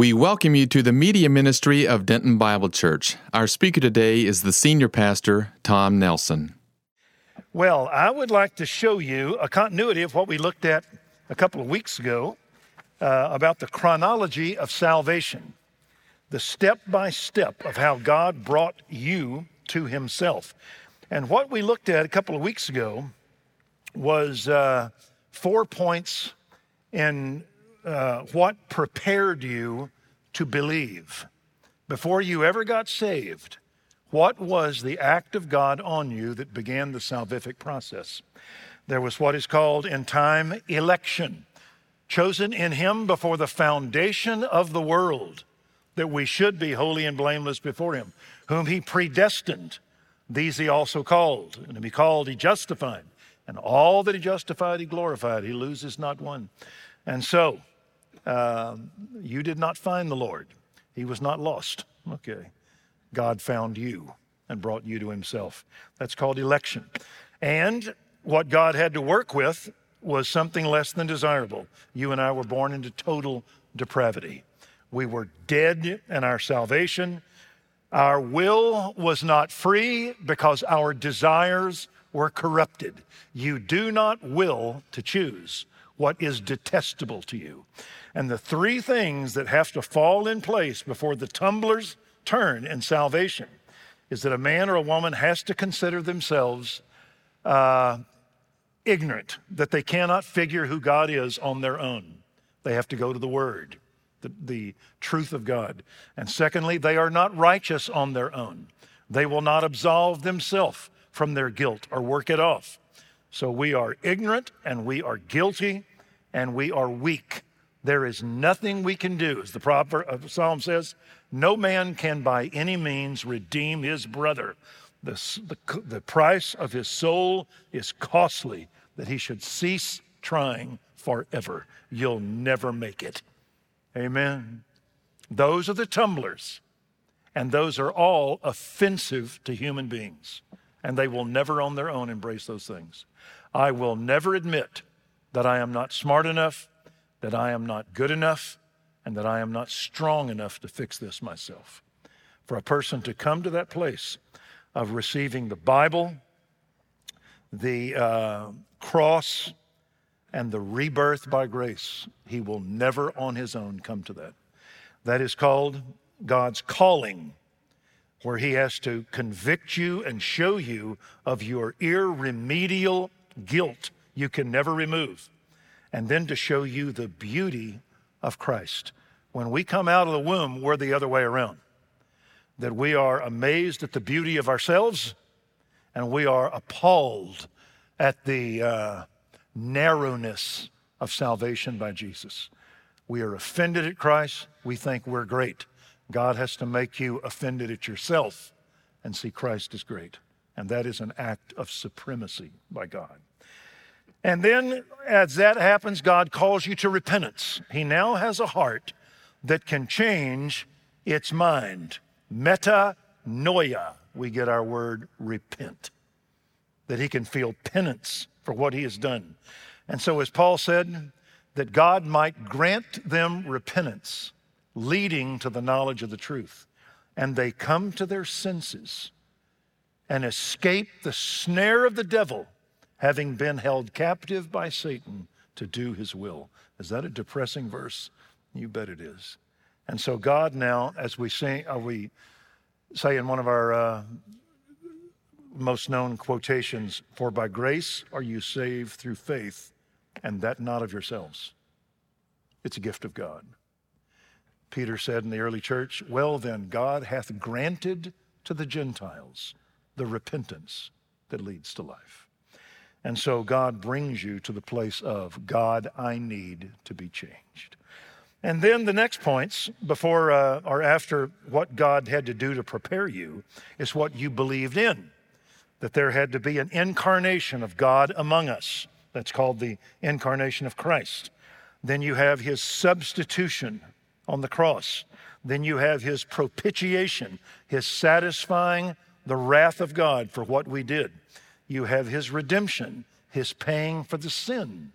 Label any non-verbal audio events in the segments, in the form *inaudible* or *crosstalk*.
We welcome you to the media ministry of Denton Bible Church. Our speaker today is the senior pastor, Tom Nelson. Well, I would like to show you a continuity of what we looked at a couple of weeks ago uh, about the chronology of salvation, the step by step of how God brought you to Himself. And what we looked at a couple of weeks ago was uh, four points in uh, what prepared you to believe. Before you ever got saved, what was the act of God on you that began the salvific process? There was what is called in time election, chosen in Him before the foundation of the world, that we should be holy and blameless before Him, whom He predestined. These He also called, and to be called, He justified. And all that He justified, He glorified. He loses not one. And so, uh, you did not find the Lord. He was not lost. Okay. God found you and brought you to himself. That's called election. And what God had to work with was something less than desirable. You and I were born into total depravity. We were dead in our salvation. Our will was not free because our desires were corrupted. You do not will to choose what is detestable to you. And the three things that have to fall in place before the tumblers turn in salvation is that a man or a woman has to consider themselves uh, ignorant, that they cannot figure who God is on their own. They have to go to the Word, the, the truth of God. And secondly, they are not righteous on their own. They will not absolve themselves from their guilt or work it off. So we are ignorant and we are guilty and we are weak. There is nothing we can do, as the proverb of uh, Psalm says, no man can by any means redeem his brother. The, the, the price of his soul is costly that he should cease trying forever. You'll never make it. Amen. Those are the tumblers, and those are all offensive to human beings, and they will never on their own embrace those things. I will never admit that I am not smart enough, that I am not good enough, and that I am not strong enough to fix this myself. For a person to come to that place of receiving the Bible, the uh, cross, and the rebirth by grace, he will never on his own come to that. That is called God's calling, where he has to convict you and show you of your irremediable guilt you can never remove, and then to show you the beauty of Christ. When we come out of the womb, we're the other way around. That we are amazed at the beauty of ourselves and we are appalled at the uh, narrowness of salvation by Jesus. We are offended at Christ. We think we're great. God has to make you offended at yourself and see Christ as great. And that is an act of supremacy by God. And then, as that happens, God calls you to repentance. He now has a heart that can change its mind. Metanoia, we get our word repent. That he can feel penance for what he has done. And so, as Paul said, that God might grant them repentance, leading to the knowledge of the truth. And they come to their senses and escape the snare of the devil having been held captive by Satan to do his will. Is that a depressing verse? You bet it is. And so God now, as we say, uh, we say in one of our uh, most known quotations, for by grace are you saved through faith, and that not of yourselves. It's a gift of God. Peter said in the early church, Well, then, God hath granted to the Gentiles the repentance that leads to life. And so God brings you to the place of God, I need to be changed. And then the next points, before uh, or after what God had to do to prepare you, is what you believed in. That there had to be an incarnation of God among us. That's called the incarnation of Christ. Then you have his substitution on the cross. Then you have his propitiation, his satisfying the wrath of God for what we did you have his redemption, his paying for the sin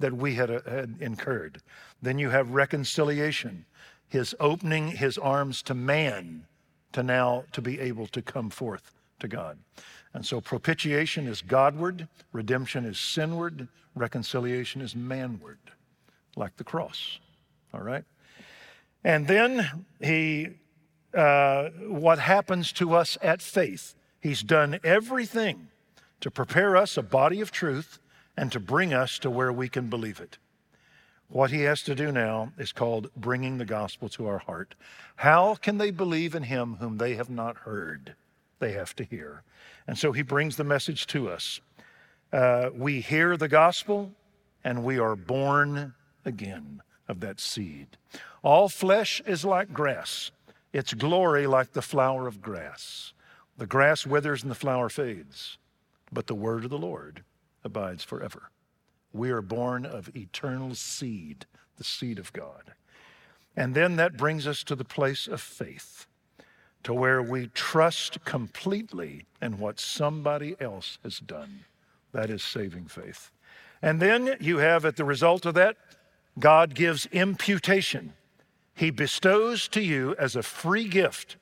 that we had, uh, had incurred. Then you have reconciliation, his opening his arms to man to now to be able to come forth to God. And so propitiation is Godward, redemption is sinward, reconciliation is manward, like the cross. All right? And then he, uh, what happens to us at faith? He's done everything to prepare us a body of truth and to bring us to where we can believe it. What he has to do now is called bringing the gospel to our heart. How can they believe in him whom they have not heard? They have to hear. And so he brings the message to us. Uh, we hear the gospel and we are born again of that seed. All flesh is like grass, its glory like the flower of grass. The grass withers and the flower fades, but the word of the Lord abides forever. We are born of eternal seed, the seed of God. And then that brings us to the place of faith, to where we trust completely in what somebody else has done. That is saving faith. And then you have, at the result of that, God gives imputation. He bestows to you as a free gift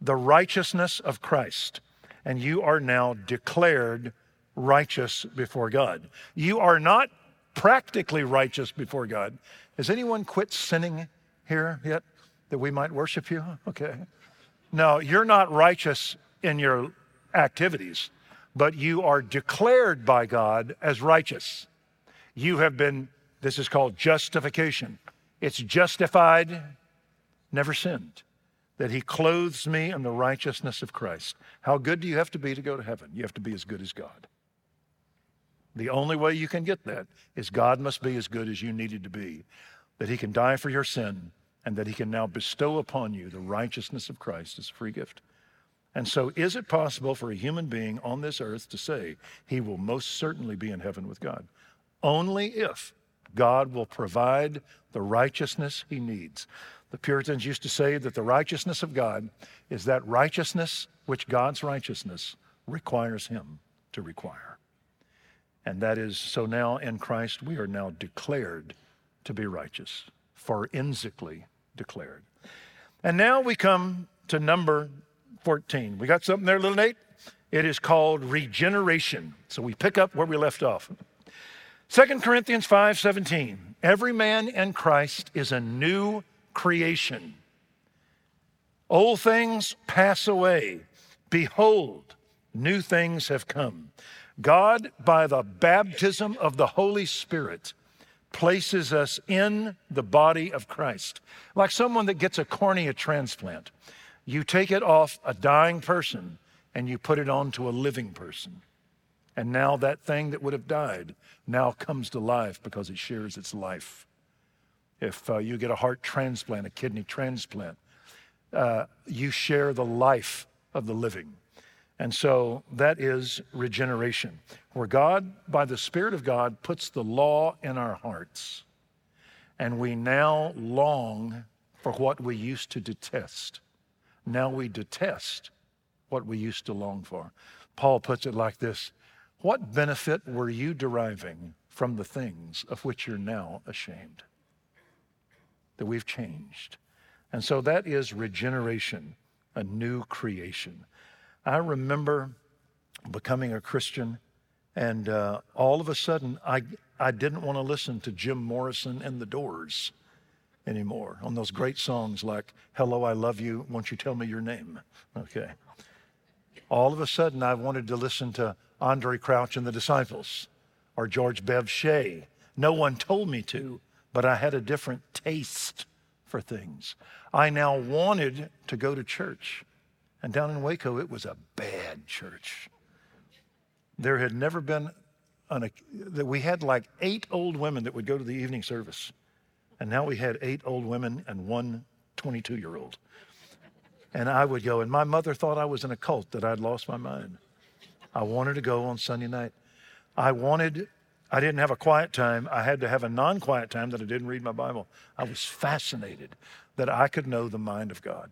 the righteousness of Christ, and you are now declared righteous before God. You are not practically righteous before God. Has anyone quit sinning here yet that we might worship you? *laughs* Okay. No, you're not righteous in your activities, but you are declared by God as righteous. You have been, this is called justification. It's justified, never sinned. That he clothes me in the righteousness of Christ. How good do you have to be to go to heaven? You have to be as good as God. The only way you can get that is God must be as good as you needed to be, that He can die for your sin, and that He can now bestow upon you the righteousness of Christ as a free gift. And so, is it possible for a human being on this earth to say he will most certainly be in heaven with God? Only if God will provide the righteousness he needs. The Puritans used to say that the righteousness of God is that righteousness which God's righteousness requires him to require. And that is, so now in Christ, we are now declared to be righteous, forensically declared. And now we come to number 14. We got something there, little Nate? It is called regeneration. So we pick up where we left off. 2 Corinthians 5 17. Every man in Christ is a new creation. Old things pass away. Behold, new things have come. God, by the baptism of the Holy Spirit, places us in the body of Christ. Like someone that gets a cornea transplant. You take it off a dying person and you put it onto a living person. And now that thing that would have died now comes to life because it shares its life. If uh, you get a heart transplant, a kidney transplant, uh, you share the life of the living. And so that is regeneration, where God, by the Spirit of God, puts the law in our hearts. And we now long for what we used to detest. Now we detest what we used to long for. Paul puts it like this What benefit were you deriving from the things of which you're now ashamed? That we've changed. And so that is regeneration, a new creation. I remember becoming a Christian, and uh, all of a sudden, I, I didn't want to listen to Jim Morrison and the Doors anymore on those great songs like Hello, I Love You, Won't You Tell Me Your Name? Okay. All of a sudden, I wanted to listen to Andraé Crouch and the Disciples or George Bev Shea. No one told me to, but I had a different taste for things. I now wanted to go to church. And down in Waco, it was a bad church. There had never been an, that we had like eight old women that would go to the evening service. And now we had eight old women and one 22 year old. And I would go, and my mother thought I was in a cult, that I'd lost my mind. I wanted to go on Sunday night. I wanted, I didn't have a quiet time. I had to have a non quiet time that I didn't read my Bible. I was fascinated that I could know the mind of God.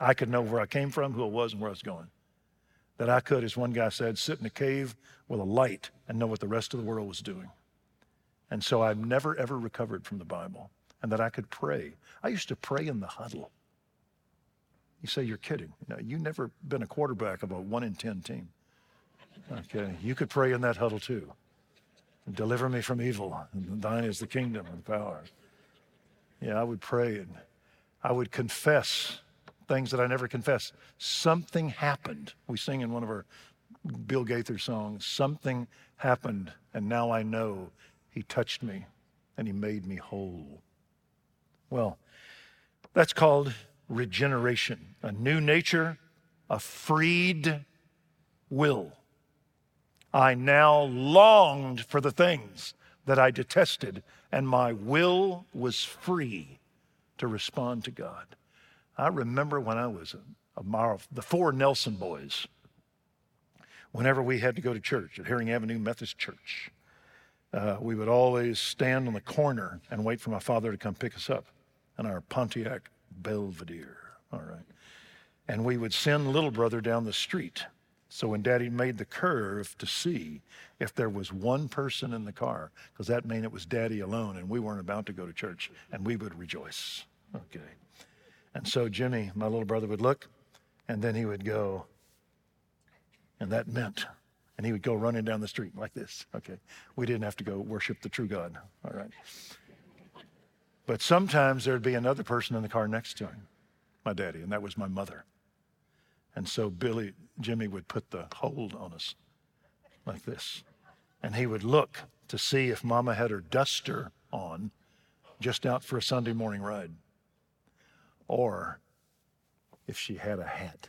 I could know where I came from, who I was, and where I was going. That I could, as one guy said, sit in a cave with a light and know what the rest of the world was doing. And so I've never, ever recovered from the Bible. and that I could pray. I used to pray in the huddle. You say you're kidding. No, you've never been a quarterback of a one in 10 team. Okay, you could pray in that huddle too. Deliver me from evil. And thine is the kingdom and the power. Yeah, I would pray and I would confess things that I never confessed. Something happened. We sing in one of our Bill Gaither songs, something happened, and now I know he touched me and he made me whole. Well, that's called regeneration, a new nature, a freed will. I now longed for the things that I detested, and my will was free to respond to God. I remember when I was a, a the four Nelson boys, whenever we had to go to church at Herring Avenue Methodist Church, uh, we would always stand on the corner and wait for my father to come pick us up in our Pontiac Belvedere. All right. And we would send little brother down the street. So when daddy made the curve to see if there was one person in the car, because that meant it was daddy alone and we weren't about to go to church, and we would rejoice. Okay. And so Jimmy, my little brother, would look and then he would go, and that meant, and he would go running down the street like this. Okay. We didn't have to go worship the true God. All right. But sometimes there'd be another person in the car next to him, my daddy, and that was my mother. And so Billy, Jimmy would put the hold on us like this. And he would look to see if mama had her duster on just out for a Sunday morning ride or if she had a hat.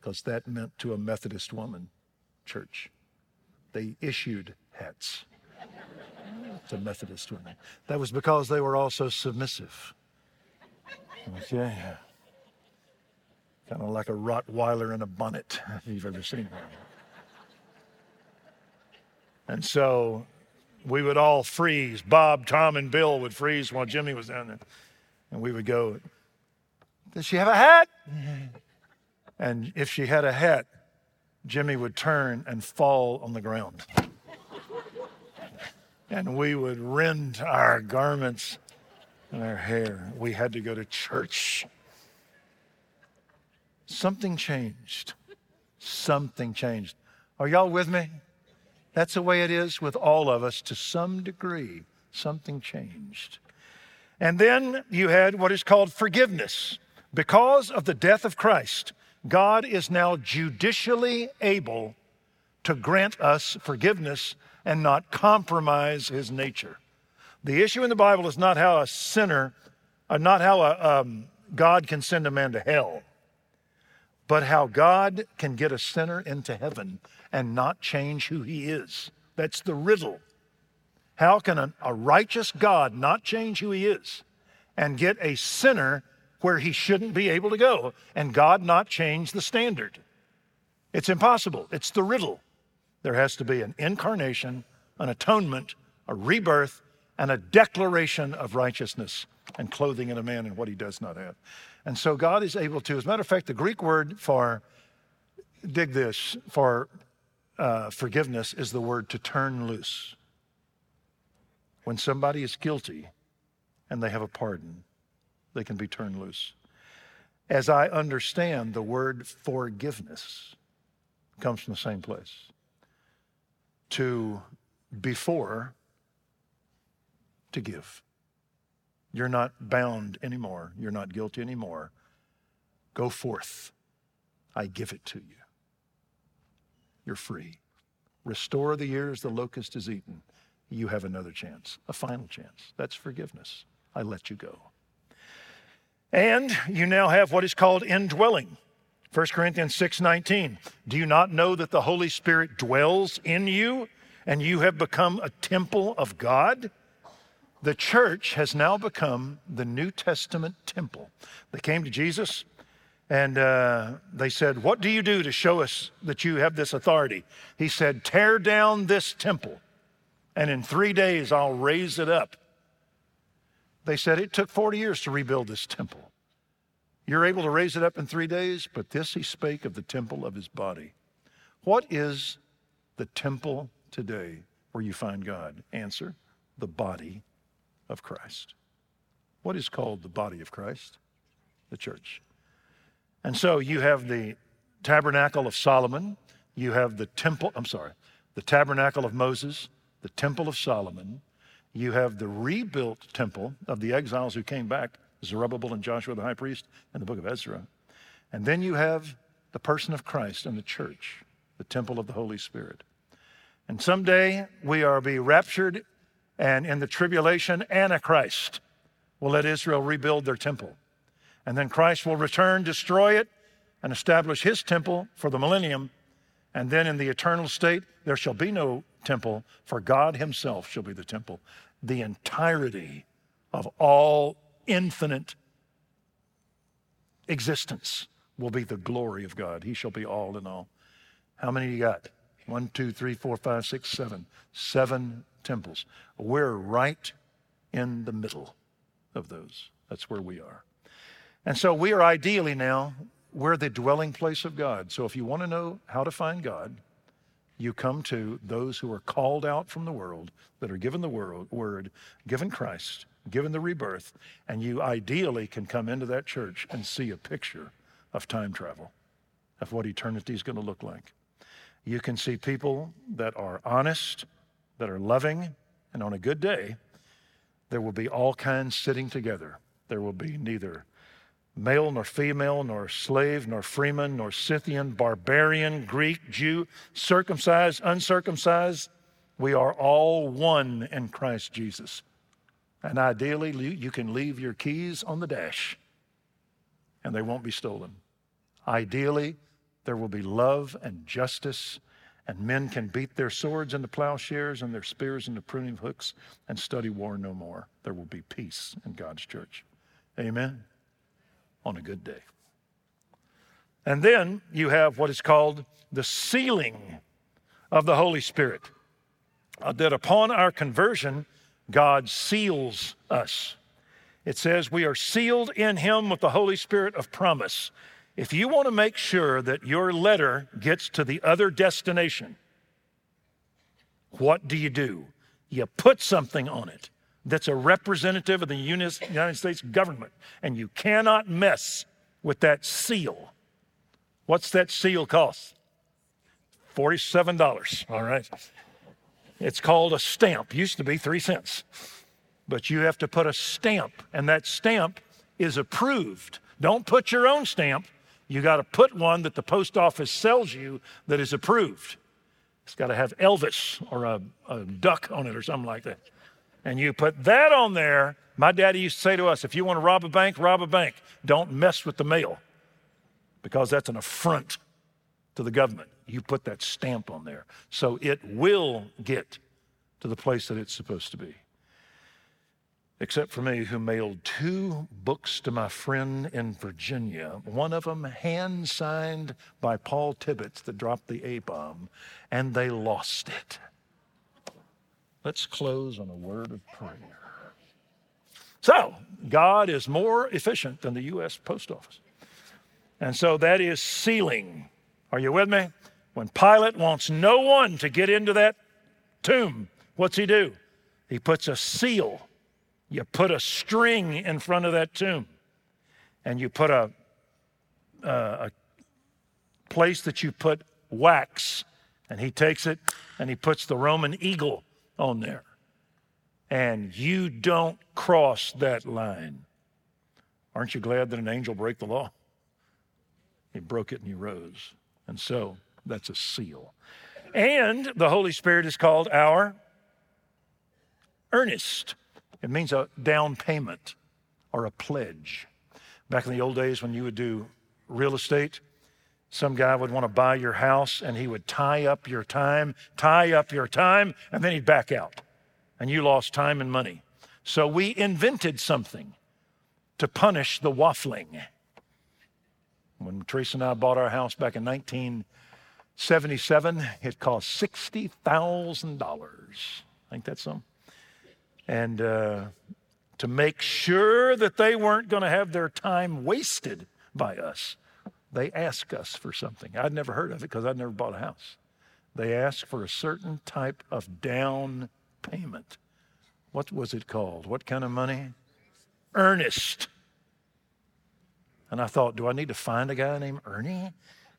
Because that meant to a Methodist woman church, they issued hats to Methodist women. That was because they were also submissive. Okay. Kind of like a Rottweiler in a bonnet, *laughs* if you've ever seen one. And so we would all freeze. Bob, Tom, and Bill would freeze while Jimmy was down there. And we would go, Does she have a hat? *laughs* And if she had a hat, Jimmy would turn and fall on the ground *laughs* and we would rend our garments and our hair. We had to go to church. Something changed. Something changed. Are y'all with me? That's the way it is with all of us to some degree. Something changed. And then you had what is called forgiveness. Because of the death of Christ, God is now judicially able to grant us forgiveness and not compromise his nature. The issue in the Bible is not how a sinner, uh, not how a, um, God can send a man to hell, but how God can get a sinner into heaven and not change who he is. That's the riddle. How can a, a righteous God not change who he is and get a sinner where he shouldn't be able to go and God not change the standard? It's impossible. It's the riddle. There has to be an incarnation, an atonement, a rebirth, and a declaration of righteousness and clothing in a man in what he does not have. And so God is able to, as a matter of fact, the Greek word for, dig this, for uh, forgiveness is the word to turn loose. When somebody is guilty and they have a pardon, they can be turned loose. As I understand, the word forgiveness comes from the same place to before to give. You're not bound anymore. You're not guilty anymore. Go forth. I give it to you. You're free. Restore the years the locust has eaten. You have another chance, a final chance. That's forgiveness. I let you go. And you now have what is called indwelling. 1 Corinthians 6:19. Do you not know that the Holy Spirit dwells in you and you have become a temple of God? The church has now become the New Testament temple. They came to Jesus and uh, they said, What do you do to show us that you have this authority? He said, Tear down this temple, and in three days I'll raise it up. They said, It took 40 years to rebuild this temple. You're able to raise it up in three days, but this he spake of the temple of his body. What is the temple today where you find God? Answer the body of Christ. What is called the body of Christ? The church. And so you have the tabernacle of Solomon, you have the temple, I'm sorry, the tabernacle of Moses, the temple of Solomon, you have the rebuilt temple of the exiles who came back, Zerubbabel and Joshua the high priest, and the book of Ezra. And then you have the person of Christ and the church, the temple of the Holy Spirit. And someday we are be raptured, and in the tribulation, Antichrist will let Israel rebuild their temple. And then Christ will return, destroy it, and establish his temple for the millennium. And then in the eternal state, there shall be no temple, for God himself shall be the temple. The entirety of all infinite existence will be the glory of God. He shall be all in all. How many you got? One, two, three, four, five, six, seven. Seven temples. We're right in the middle of those. That's where we are. And so we are ideally now, we're the dwelling place of God. So if you want to know how to find God, you come to those who are called out from the world, that are given the world, word, given Christ, given the rebirth, and you ideally can come into that church and see a picture of time travel, of what eternity is going to look like. You can see people that are honest, that are loving, and on a good day, there will be all kinds sitting together. There will be neither male nor female, nor slave, nor freeman, nor Scythian, barbarian, Greek, Jew, circumcised, uncircumcised. We are all one in Christ Jesus. And ideally, you can leave your keys on the dash and they won't be stolen. Ideally, there will be love and justice, and men can beat their swords into plowshares and their spears into pruning hooks and study war no more. There will be peace in God's church. Amen on a good day. And then you have what is called the sealing of the Holy Spirit. Uh, that upon our conversion, God seals us. It says, We are sealed in Him with the Holy Spirit of promise. If you want to make sure that your letter gets to the other destination, what do you do? You put something on it that's a representative of the United States government, and you cannot mess with that seal. What's that seal cost? $47, all right? It's called a stamp. Used to be three cents. But you have to put a stamp, and that stamp is approved. Don't put your own stamp. You got to put one that the post office sells you that is approved. It's got to have Elvis or a, a duck on it or something like that and you put that on there, my daddy used to say to us, if you want to rob a bank, rob a bank. Don't mess with the mail because that's an affront to the government. You put that stamp on there. So it will get to the place that it's supposed to be. Except for me, who mailed two books to my friend in Virginia, one of them hand signed by Paul Tibbets that dropped the A bomb, and they lost it. Let's close on a word of prayer. So, God is more efficient than the U.S. Post Office. And so that is sealing. Are you with me? When Pilate wants no one to get into that tomb, what's he do? He puts a seal. You put a string in front of that tomb, and you put a, a place that you put wax, and he takes it and he puts the Roman eagle on there. And you don't cross that line. Aren't you glad that an angel broke the law? He broke it and he rose. And so that's a seal. And the Holy Spirit is called our earnest. It means a down payment or a pledge. Back in the old days when you would do real estate, some guy would want to buy your house and he would tie up your time, tie up your time, and then he'd back out. And you lost time and money. So we invented something to punish the waffling. When Teresa and I bought our house back in 1977, it cost $60,000. I think that's some. And uh, to make sure that they weren't going to have their time wasted by us, they ask us for something. I'd never heard of it because I'd never bought a house. They ask for a certain type of down payment what was it called? What kind of money? Earnest. And I thought, do I need to find a guy named Ernie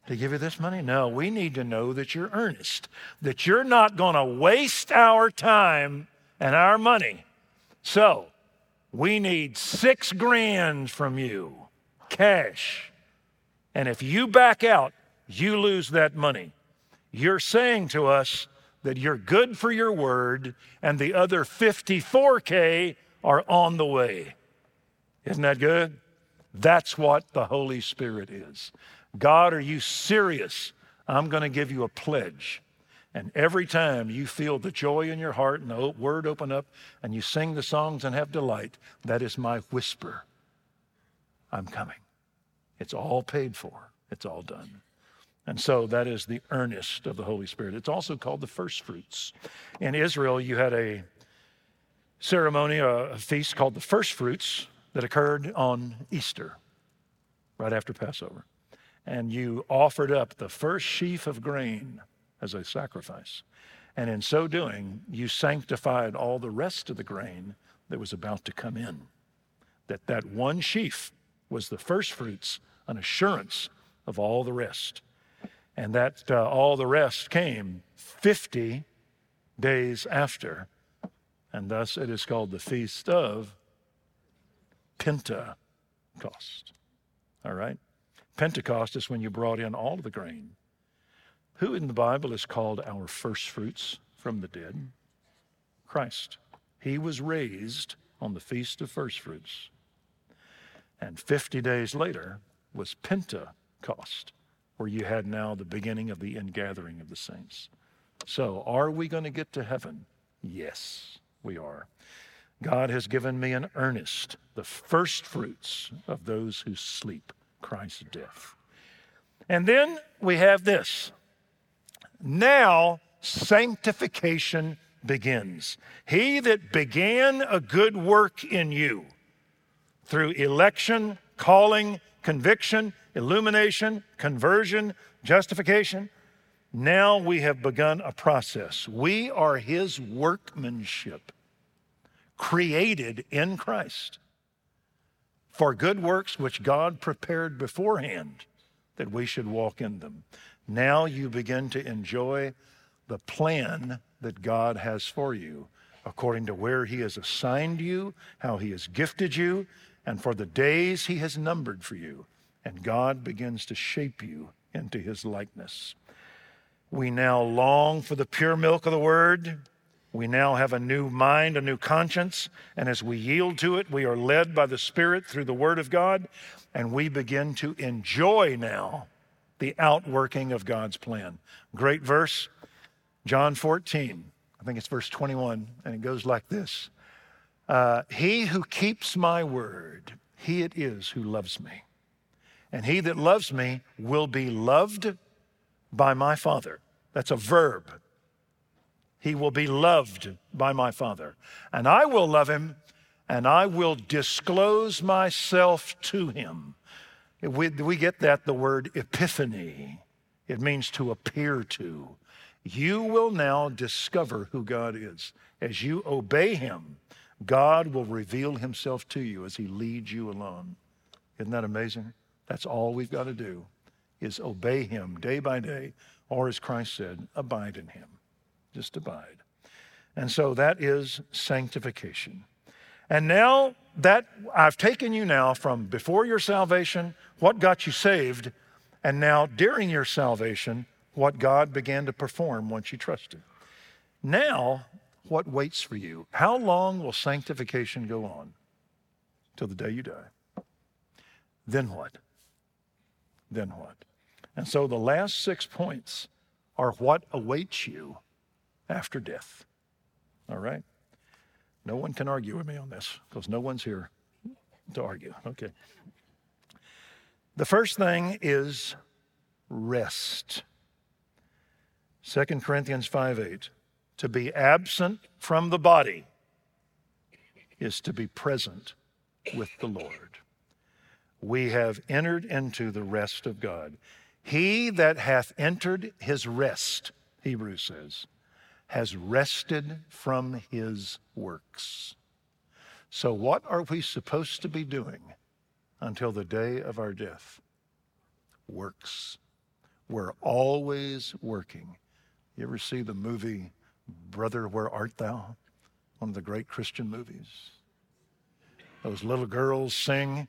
to give you this money? No, we need to know that you're earnest, that you're not going to waste our time and our money. So, we need six grand from you, cash. And if you back out, you lose that money. You're saying to us that you're good for your word, and the other 54K are on the way. Isn't that good? That's what the Holy Spirit is. God, are you serious? I'm going to give you a pledge. And every time you feel the joy in your heart and the word open up and you sing the songs and have delight, that is my whisper. I'm coming. It's all paid for, it's all done. And so that is the earnest of the Holy Spirit. It's also called the first fruits. In Israel, you had a ceremony, a feast called the first fruits that occurred on Easter, right after Passover. And you offered up the first sheaf of grain as a sacrifice. And in so doing, you sanctified all the rest of the grain that was about to come in. That that one sheaf was the first fruits, an assurance of all the rest. And that uh, all the rest came 50 days after. And thus it is called the Feast of Pentecost. All right? Pentecost is when you brought in all of the grain. Who in the Bible is called our first fruits from the dead? Christ. He was raised on the Feast of First Fruits. And 50 days later was Pentecost, where you had now the beginning of the ingathering of the saints. So, are we going to get to heaven? Yes, we are. God has given me an earnest, the first fruits of those who sleep, Christ's death. And then we have this. Now sanctification begins. He that began a good work in you through election, calling, conviction, illumination, conversion, justification, now we have begun a process. We are his workmanship created in Christ for good works which God prepared beforehand that we should walk in them. Now you begin to enjoy the plan that God has for you according to where He has assigned you, how He has gifted you, and for the days He has numbered for you. And God begins to shape you into His likeness. We now long for the pure milk of the Word we now have a new mind, a new conscience, and as we yield to it, we are led by the Spirit through the Word of God, and we begin to enjoy now the outworking of God's plan. Great verse, John 14, I think it's verse 21, and it goes like this uh, He who keeps my word, he it is who loves me. And he that loves me will be loved by my Father. That's a verb. He will be loved by my Father. And I will love him, and I will disclose myself to him. We, we get that, the word epiphany. It means to appear to. You will now discover who God is. As you obey him, God will reveal himself to you as he leads you along. Isn't that amazing? That's all we've got to do is obey him day by day, or as Christ said, abide in him. Just abide. And so that is sanctification. And now that I've taken you now from before your salvation, what got you saved, and now during your salvation, what God began to perform once you trusted. Now, what waits for you? How long will sanctification go on? Till the day you die. Then what? Then what? And so the last six points are what awaits you after death. All right? No one can argue with me on this because no one's here to argue. Okay. The first thing is rest. 2 Corinthians 5 8. To be absent from the body is to be present with the Lord. We have entered into the rest of God. He that hath entered his rest, Hebrews says, has rested from his works. So, what are we supposed to be doing until the day of our death? Works. We're always working. You ever see the movie Brother, Where Art Thou? One of the great Christian movies. Those little girls sing,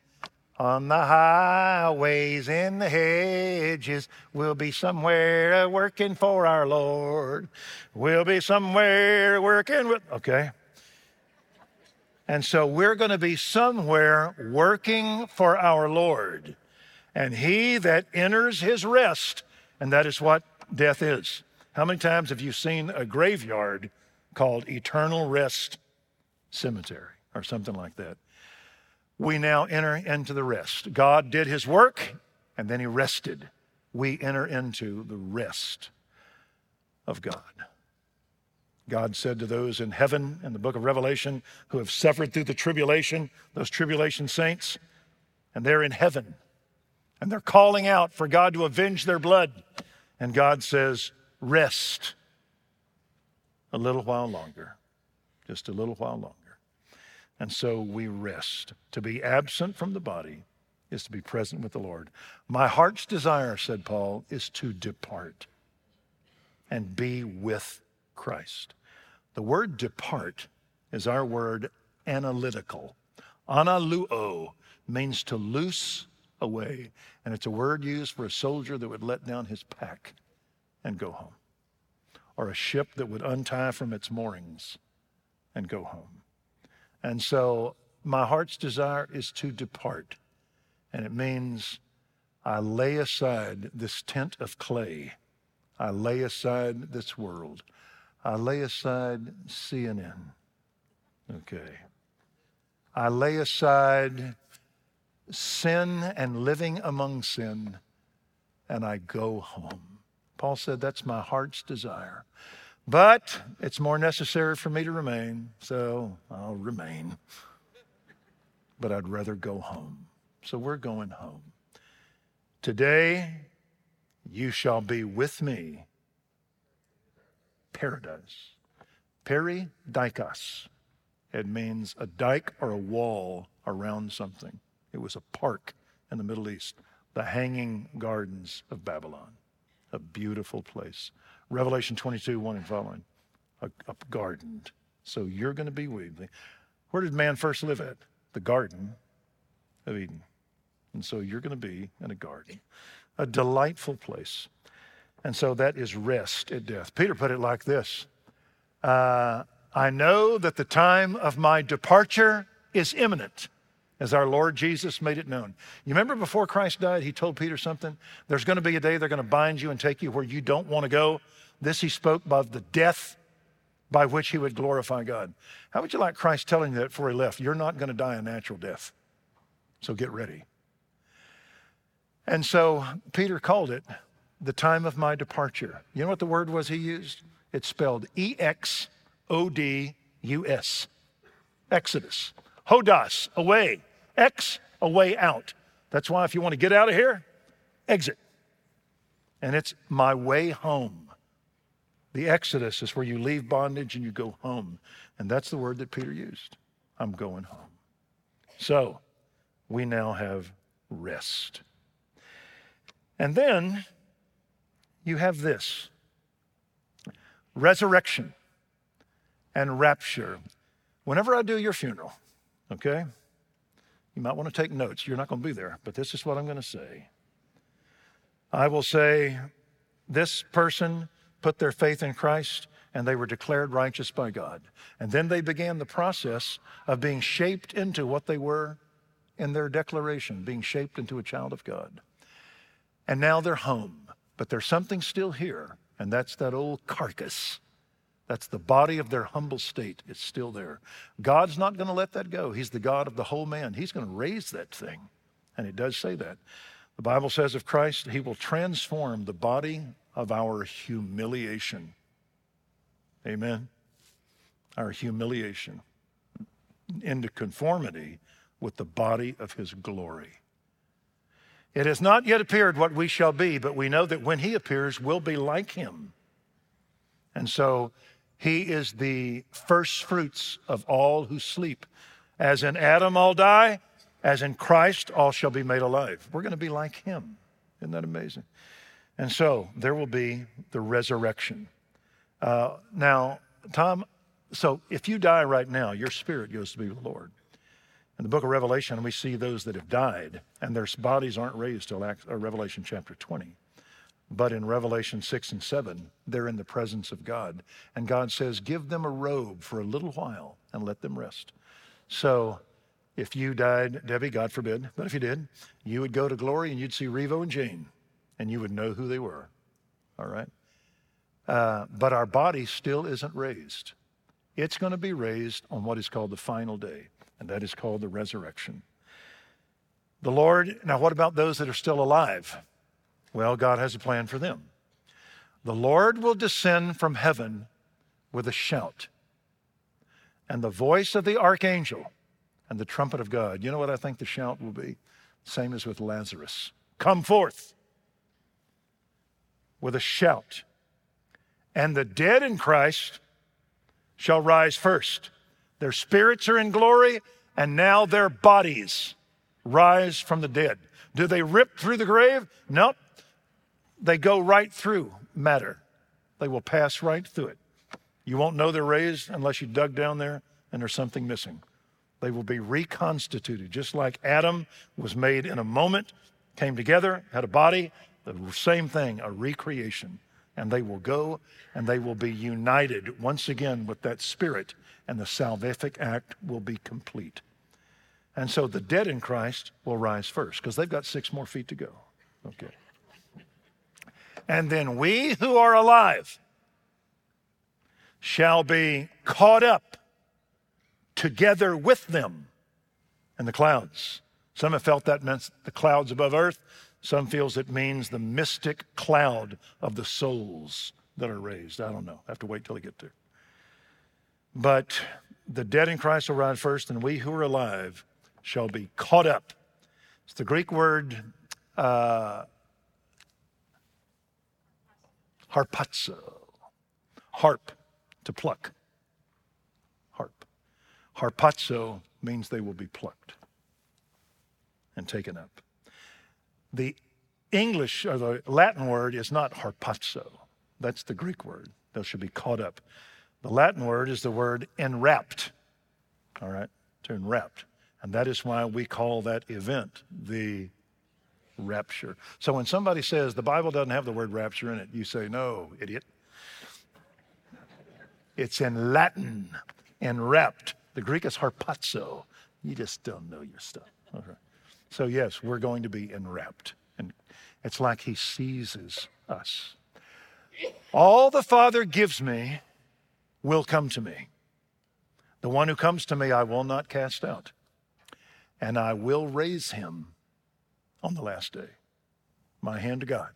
On the highways and the hedges, we'll be somewhere working for our Lord. We'll be somewhere working with. Okay. And so we're going to be somewhere working for our Lord. And he that enters his rest, and that is what death is. How many times have you seen a graveyard called Eternal Rest Cemetery or something like that? We now enter into the rest. God did his work and then he rested. We enter into the rest of God. God said to those in heaven in the book of Revelation who have suffered through the tribulation, those tribulation saints, and they're in heaven and they're calling out for God to avenge their blood. And God says, Rest a little while longer, just a little while longer. And so we rest. To be absent from the body is to be present with the Lord. My heart's desire, said Paul, is to depart and be with Christ. The word depart is our word analytical. Analuo means to loose away. And it's a word used for a soldier that would let down his pack and go home, or a ship that would untie from its moorings and go home. And so my heart's desire is to depart. And it means I lay aside this tent of clay. I lay aside this world. I lay aside CNN. Okay. I lay aside sin and living among sin, and I go home. Paul said, That's my heart's desire. But it's more necessary for me to remain, so I'll remain. But I'd rather go home. So we're going home. Today, you shall be with me. Paradise. Peri dikos. It means a dike or a wall around something. It was a park in the Middle East, the Hanging Gardens of Babylon, a beautiful place. Revelation 22, 1 and following, a, a garden. So you're going to be me. Where did man first live at? The Garden of Eden. And so you're going to be in a garden, a delightful place. And so that is rest at death. Peter put it like this uh, I know that the time of my departure is imminent as our Lord Jesus made it known. You remember before Christ died, he told Peter something? There's going to be a day they're going to bind you and take you where you don't want to go. This he spoke of the death by which he would glorify God. How would you like Christ telling you that before he left? You're not going to die a natural death. So get ready. And so Peter called it the time of my departure. You know what the word was he used? It's spelled E X O D U S. Exodus. Hodos, away. X, a way out. That's why if you want to get out of here, exit. And it's my way home. The Exodus is where you leave bondage and you go home. And that's the word that Peter used. I'm going home. So we now have rest. And then you have this resurrection and rapture. Whenever I do your funeral, okay? You might want to take notes. You're not going to be there, but this is what I'm going to say. I will say, this person put their faith in Christ and they were declared righteous by God. And then they began the process of being shaped into what they were in their declaration, being shaped into a child of God. And now they're home, but there's something still here, and that's that old carcass that's the body of their humble state. It's still there. God's not going to let that go. He's the God of the whole man. He's going to raise that thing. And it does say that. The Bible says of Christ, He will transform the body of our humiliation. Amen. Our humiliation into conformity with the body of His glory. It has not yet appeared what we shall be, but we know that when He appears, we'll be like Him. And so He is the first fruits of all who sleep. As in Adam, all die, as in Christ, all shall be made alive. We're going to be like him. Isn't that amazing? And so there will be the resurrection. Uh, now, Tom, so if you die right now, your spirit goes to be with the Lord. In the book of Revelation, we see those that have died, and their bodies aren't raised till Revelation chapter 20. But in Revelation 6 and 7, they're in the presence of God. And God says, Give them a robe for a little while and let them rest. So if you died, Debbie, God forbid, but if you did, you would go to glory and you'd see Revo and Jane, and you would know who they were. All right? Uh, but our body still isn't raised. It's going to be raised on what is called the final day, and that is called the resurrection. The Lord, now what about those that are still alive? Well, God has a plan for them. The Lord will descend from heaven with a shout, and the voice of the archangel, and the trumpet of God. You know what I think the shout will be? Same as with Lazarus. Come forth with a shout. And the dead in Christ shall rise first. Their spirits are in glory, and now their bodies rise from the dead. Do they rip through the grave? Nope. They go right through matter. They will pass right through it. You won't know they're raised unless you dug down there and there's something missing. They will be reconstituted, just like Adam was made in a moment, came together, had a body, the same thing, a recreation. And they will go and they will be united once again with that spirit, and the salvific act will be complete. And so the dead in Christ will rise first because they've got six more feet to go. Okay. And then we who are alive shall be caught up together with them in the clouds. Some have felt that meant the clouds above earth. Some feels it means the mystic cloud of the souls that are raised. I don't know. I have to wait till I get there. But the dead in Christ will rise first, and we who are alive shall be caught up. It's the Greek word uh, harpazo, uh, harp, to pluck. Harp. Harpazo means they will be plucked and taken up. The English or the Latin word is not harpazo. That's the Greek word. They should be caught up. The Latin word is the word enwrapped. All right, to enwrapped. And that is why we call that event the rapture. So when somebody says the Bible doesn't have the word rapture in it, you say, no, idiot. It's in Latin, enwrapped. The Greek is harpazo. You just don't know your stuff. So, yes, we're going to be enwrapped. And it's like he seizes us. All the Father gives me will come to me. The one who comes to me, I will not cast out. And I will raise him on the last day. My hand to God.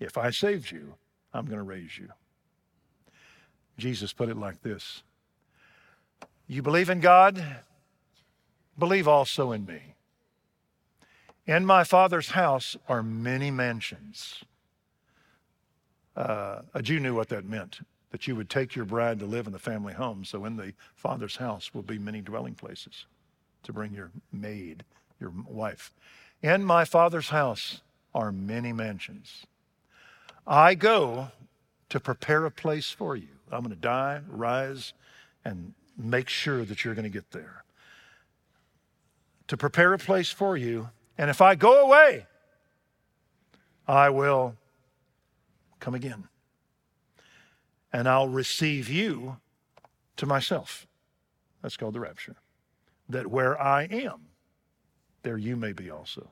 If I saved you, I'm going to raise you. Jesus put it like this You believe in God? Believe also in me. In my Father's house are many mansions. Uh, a Jew knew what that meant that you would take your bride to live in the family home. So in the Father's house will be many dwelling places to bring your maid, your wife. In my Father's house are many mansions. I go to prepare a place for you. I'm going to die, rise, and make sure that you're going to get there. To prepare a place for you. And if I go away, I will come again. And I'll receive you to myself. That's called the rapture. That where I am, there you may be also.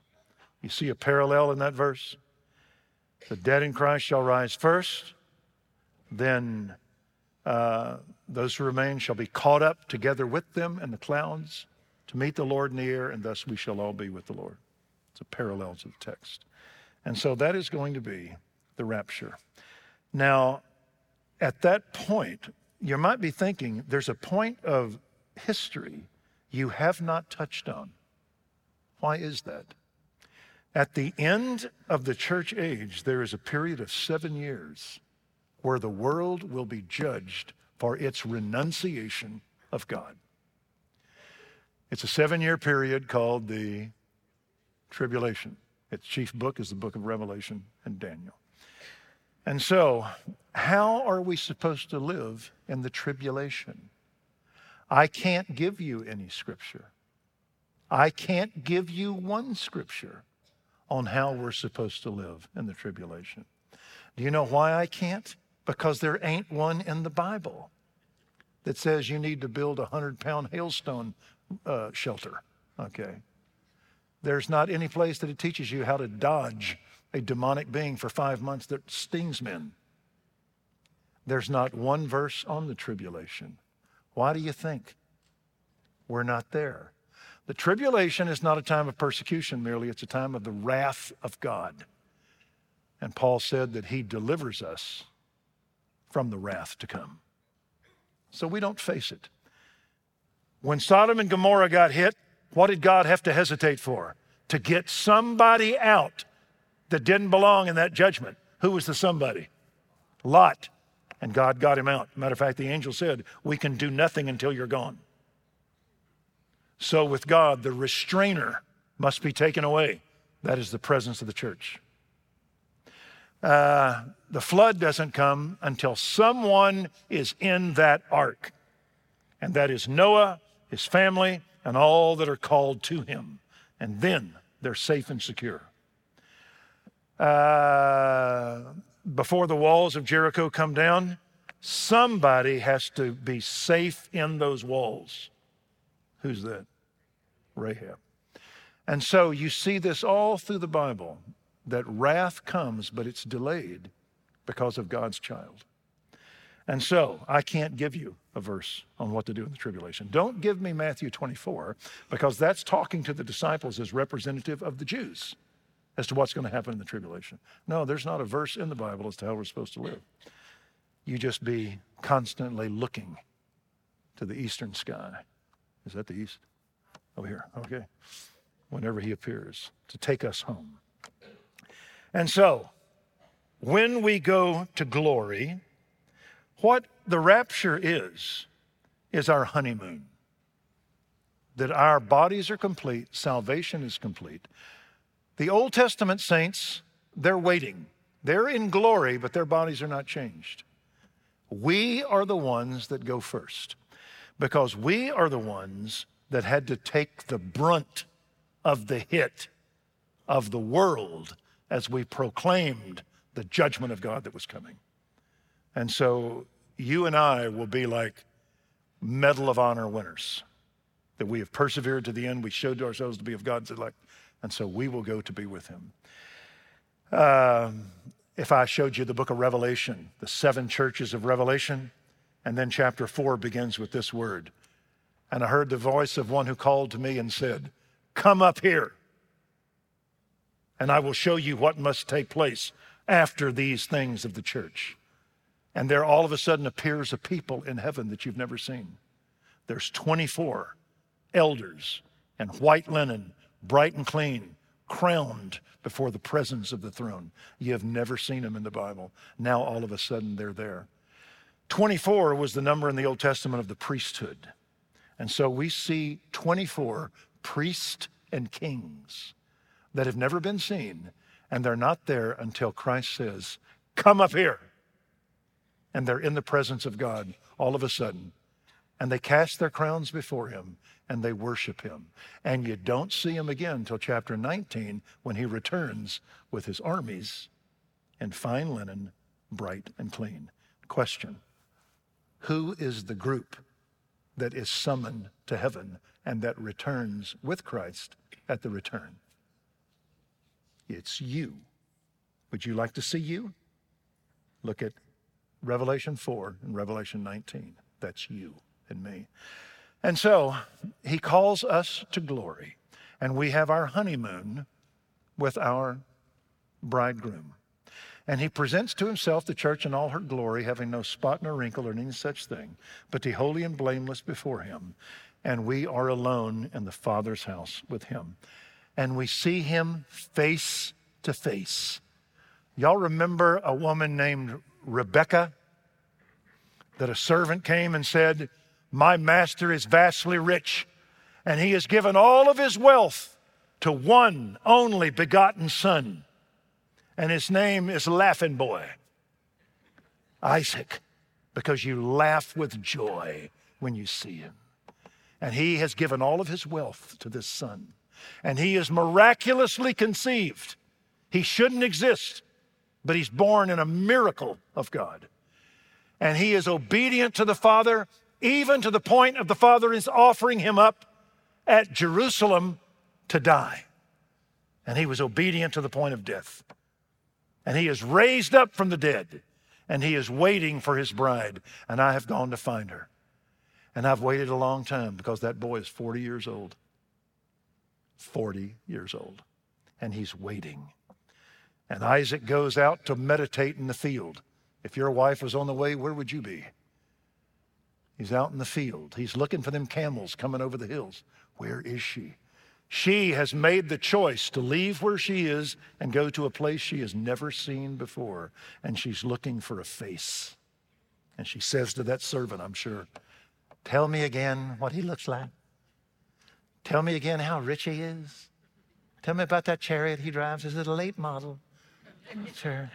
You see a parallel in that verse? The dead in Christ shall rise first, then uh, those who remain shall be caught up together with them in the clouds to meet the Lord in the air, and thus we shall all be with the Lord. It's a parallel to the text. And so that is going to be the rapture. Now, at that point, you might be thinking there's a point of history you have not touched on. Why is that? At the end of the church age, there is a period of seven years where the world will be judged for its renunciation of God. It's a seven year period called the tribulation. Its chief book is the book of Revelation and Daniel. And so, how are we supposed to live in the tribulation? I can't give you any scripture. I can't give you one scripture on how we're supposed to live in the tribulation. Do you know why I can't? Because there ain't one in the Bible that says you need to build a hundred pound hailstone uh, shelter. Okay. There's not any place that it teaches you how to dodge a demonic being for five months that stings men. There's not one verse on the tribulation. Why do you think we're not there? The tribulation is not a time of persecution merely, it's a time of the wrath of God. And Paul said that he delivers us from the wrath to come. So we don't face it. When Sodom and Gomorrah got hit, what did God have to hesitate for? To get somebody out that didn't belong in that judgment. Who was the somebody? Lot. And God got him out. Matter of fact, the angel said, We can do nothing until you're gone. So, with God, the restrainer must be taken away. That is the presence of the church. Uh, the flood doesn't come until someone is in that ark, and that is Noah, his family, and all that are called to him. And then they're safe and secure. Uh, before the walls of Jericho come down, somebody has to be safe in those walls. Who's that? Rahab. And so you see this all through the Bible that wrath comes, but it's delayed because of God's child. And so I can't give you a verse on what to do in the tribulation. Don't give me Matthew 24 because that's talking to the disciples as representative of the Jews as to what's going to happen in the tribulation. No, there's not a verse in the Bible as to how we're supposed to live. You just be constantly looking to the eastern sky. Is that the east? Over here, okay. Whenever he appears to take us home. And so, when we go to glory, what the rapture is, is our honeymoon. That our bodies are complete, salvation is complete. The Old Testament saints, they're waiting. They're in glory, but their bodies are not changed. We are the ones that go first because we are the ones that had to take the brunt of the hit of the world as we proclaimed the judgment of God that was coming. And so you and I will be like Medal of Honor winners, that we have persevered to the end. We showed ourselves to be of God's elect and so we will go to be with him. Um, if I showed you the book of Revelation, the seven churches of Revelation, and then chapter four begins with this word. And I heard the voice of one who called to me and said, Come up here, and I will show you what must take place after these things of the church. And there all of a sudden appears a people in heaven that you've never seen. There's 24 elders and white linen bright and clean, crowned before the presence of the throne. You have never seen them in the Bible. Now all of a sudden they're there. 24 was the number in the Old Testament of the priesthood. And so we see 24 priests and kings that have never been seen, and they're not there until Christ says, Come up here. And they're in the presence of God all of a sudden. And they cast their crowns before him and they worship him. And you don't see him again until chapter 19 when he returns with his armies in fine linen, bright and clean. Question Who is the group that is summoned to heaven and that returns with Christ at the return? It's you. Would you like to see you? Look at Revelation 4 and Revelation 19. That's you and me. And so he calls us to glory, and we have our honeymoon with our bridegroom. And he presents to himself the church in all her glory, having no spot nor wrinkle or any such thing, but the holy and blameless before him. And we are alone in the Father's house with him. And we see him face to face. Y'all remember a woman named Rebecca that a servant came and said, My master is vastly rich, and he has given all of his wealth to one only begotten son, and his name is Laughing Boy, Isaac, because you laugh with joy when you see him. And he has given all of his wealth to this son, and he is miraculously conceived. He shouldn't exist, but he's born in a miracle of God and he is obedient to the Father, even to the point of the Father is offering him up at Jerusalem to die. And he was obedient to the point of death. And he is raised up from the dead, and he is waiting for his bride. And I have gone to find her. And I've waited a long time because that boy is 40 years old. 40 years old. And he's waiting. And Isaac goes out to meditate in the field. If your wife was on the way, where would you be? He's out in the field. He's looking for them camels coming over the hills. Where is she? She has made the choice to leave where she is and go to a place she has never seen before. And she's looking for a face. And she says to that servant, I'm sure, Tell me again what he looks like. Tell me again how rich he is. Tell me about that chariot he drives. Is it a late model? *laughs* Sure.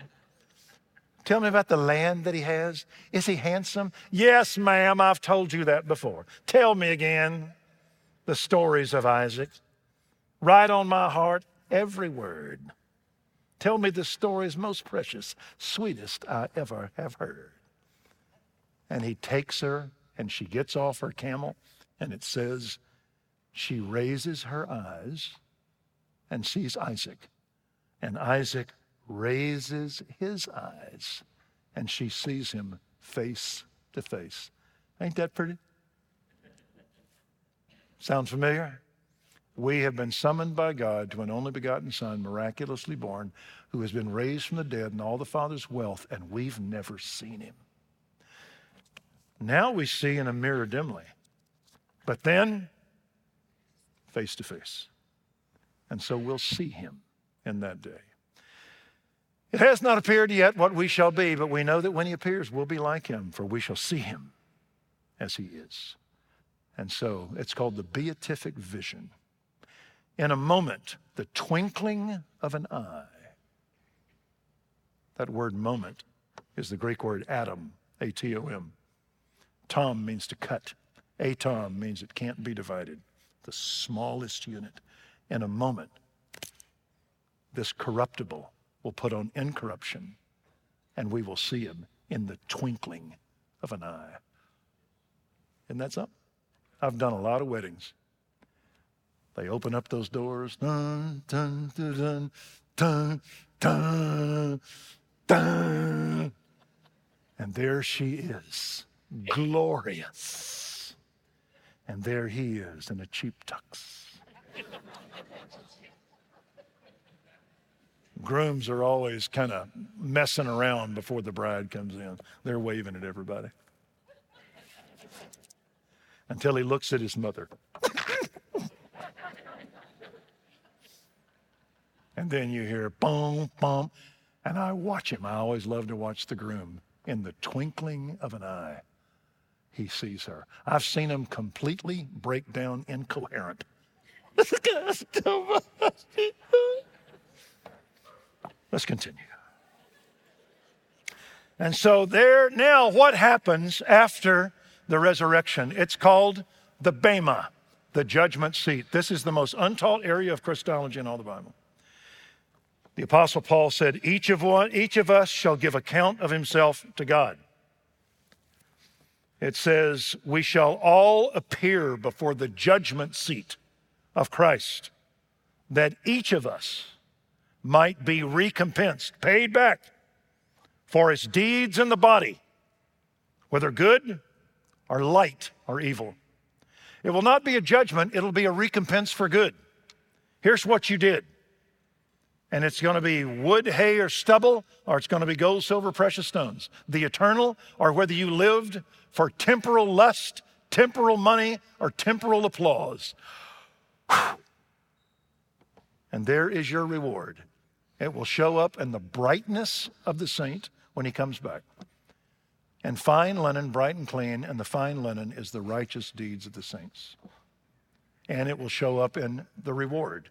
Tell me about the land that he has. Is he handsome? Yes, ma'am, I've told you that before. Tell me again the stories of Isaac. Write on my heart every word. Tell me the story's most precious, sweetest I ever have heard. And he takes her and she gets off her camel, and it says, she raises her eyes and sees Isaac. And Isaac raises his eyes and she sees him face to face. Ain't that pretty? Sounds familiar? We have been summoned by God to an only begotten Son, miraculously born, who has been raised from the dead and all the Father's wealth, and we've never seen him. Now we see in a mirror dimly, but then face to face. And so we'll see him in that day. It has not appeared yet what we shall be, but we know that when he appears, we'll be like him, for we shall see him as he is. And so it's called the beatific vision. In a moment, the twinkling of an eye. That word moment is the Greek word atom, A T O M. Tom means to cut. Atom means it can't be divided, the smallest unit. In a moment, this corruptible will put on incorruption, and we will see him in the twinkling of an eye. Isn't that something? I've done a lot of weddings. They open up those doors, dun, dun, dun, dun, dun, dun, and there she is, glorious. And there he is in a cheap tux. grooms are always kind of messing around before the bride comes in. They're waving at everybody until he looks at his mother. And then you hear boom, boom. And I watch him. I always love to watch the groom. In the twinkling of an eye, he sees her. I've seen him completely break down incoherent. *laughs* Let's continue. And so, there, now what happens after the resurrection? It's called the Bema, the judgment seat. This is the most untaught area of Christology in all the Bible. The Apostle Paul said, Each of, one, each of us shall give account of himself to God. It says, We shall all appear before the judgment seat of Christ, that each of us might be recompensed, paid back for his deeds in the body, whether good or light or evil. It will not be a judgment, it'll be a recompense for good. Here's what you did. And it's going to be wood, hay, or stubble, or it's going to be gold, silver, precious stones. The eternal, or whether you lived for temporal lust, temporal money, or temporal applause. And there is your reward. It will show up in the brightness of the saint when he comes back. and fine linen, bright and clean, and the fine linen is the righteous deeds of the saints. And it will show up in the reward.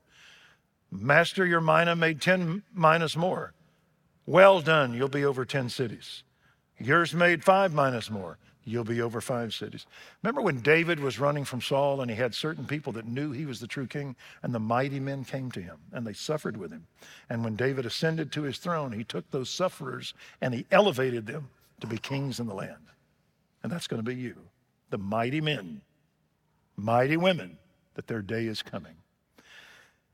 Master, your mina made 10 minas more. Well done, you'll be over 10 cities. Yours made five minas more. You'll be over five cities. Remember when David was running from Saul and he had certain people that knew he was the true king, and the mighty men came to him and they suffered with him. And when David ascended to his throne, he took those sufferers and he elevated them to be kings in the land. And that's going to be you, the mighty men, mighty women, that their day is coming.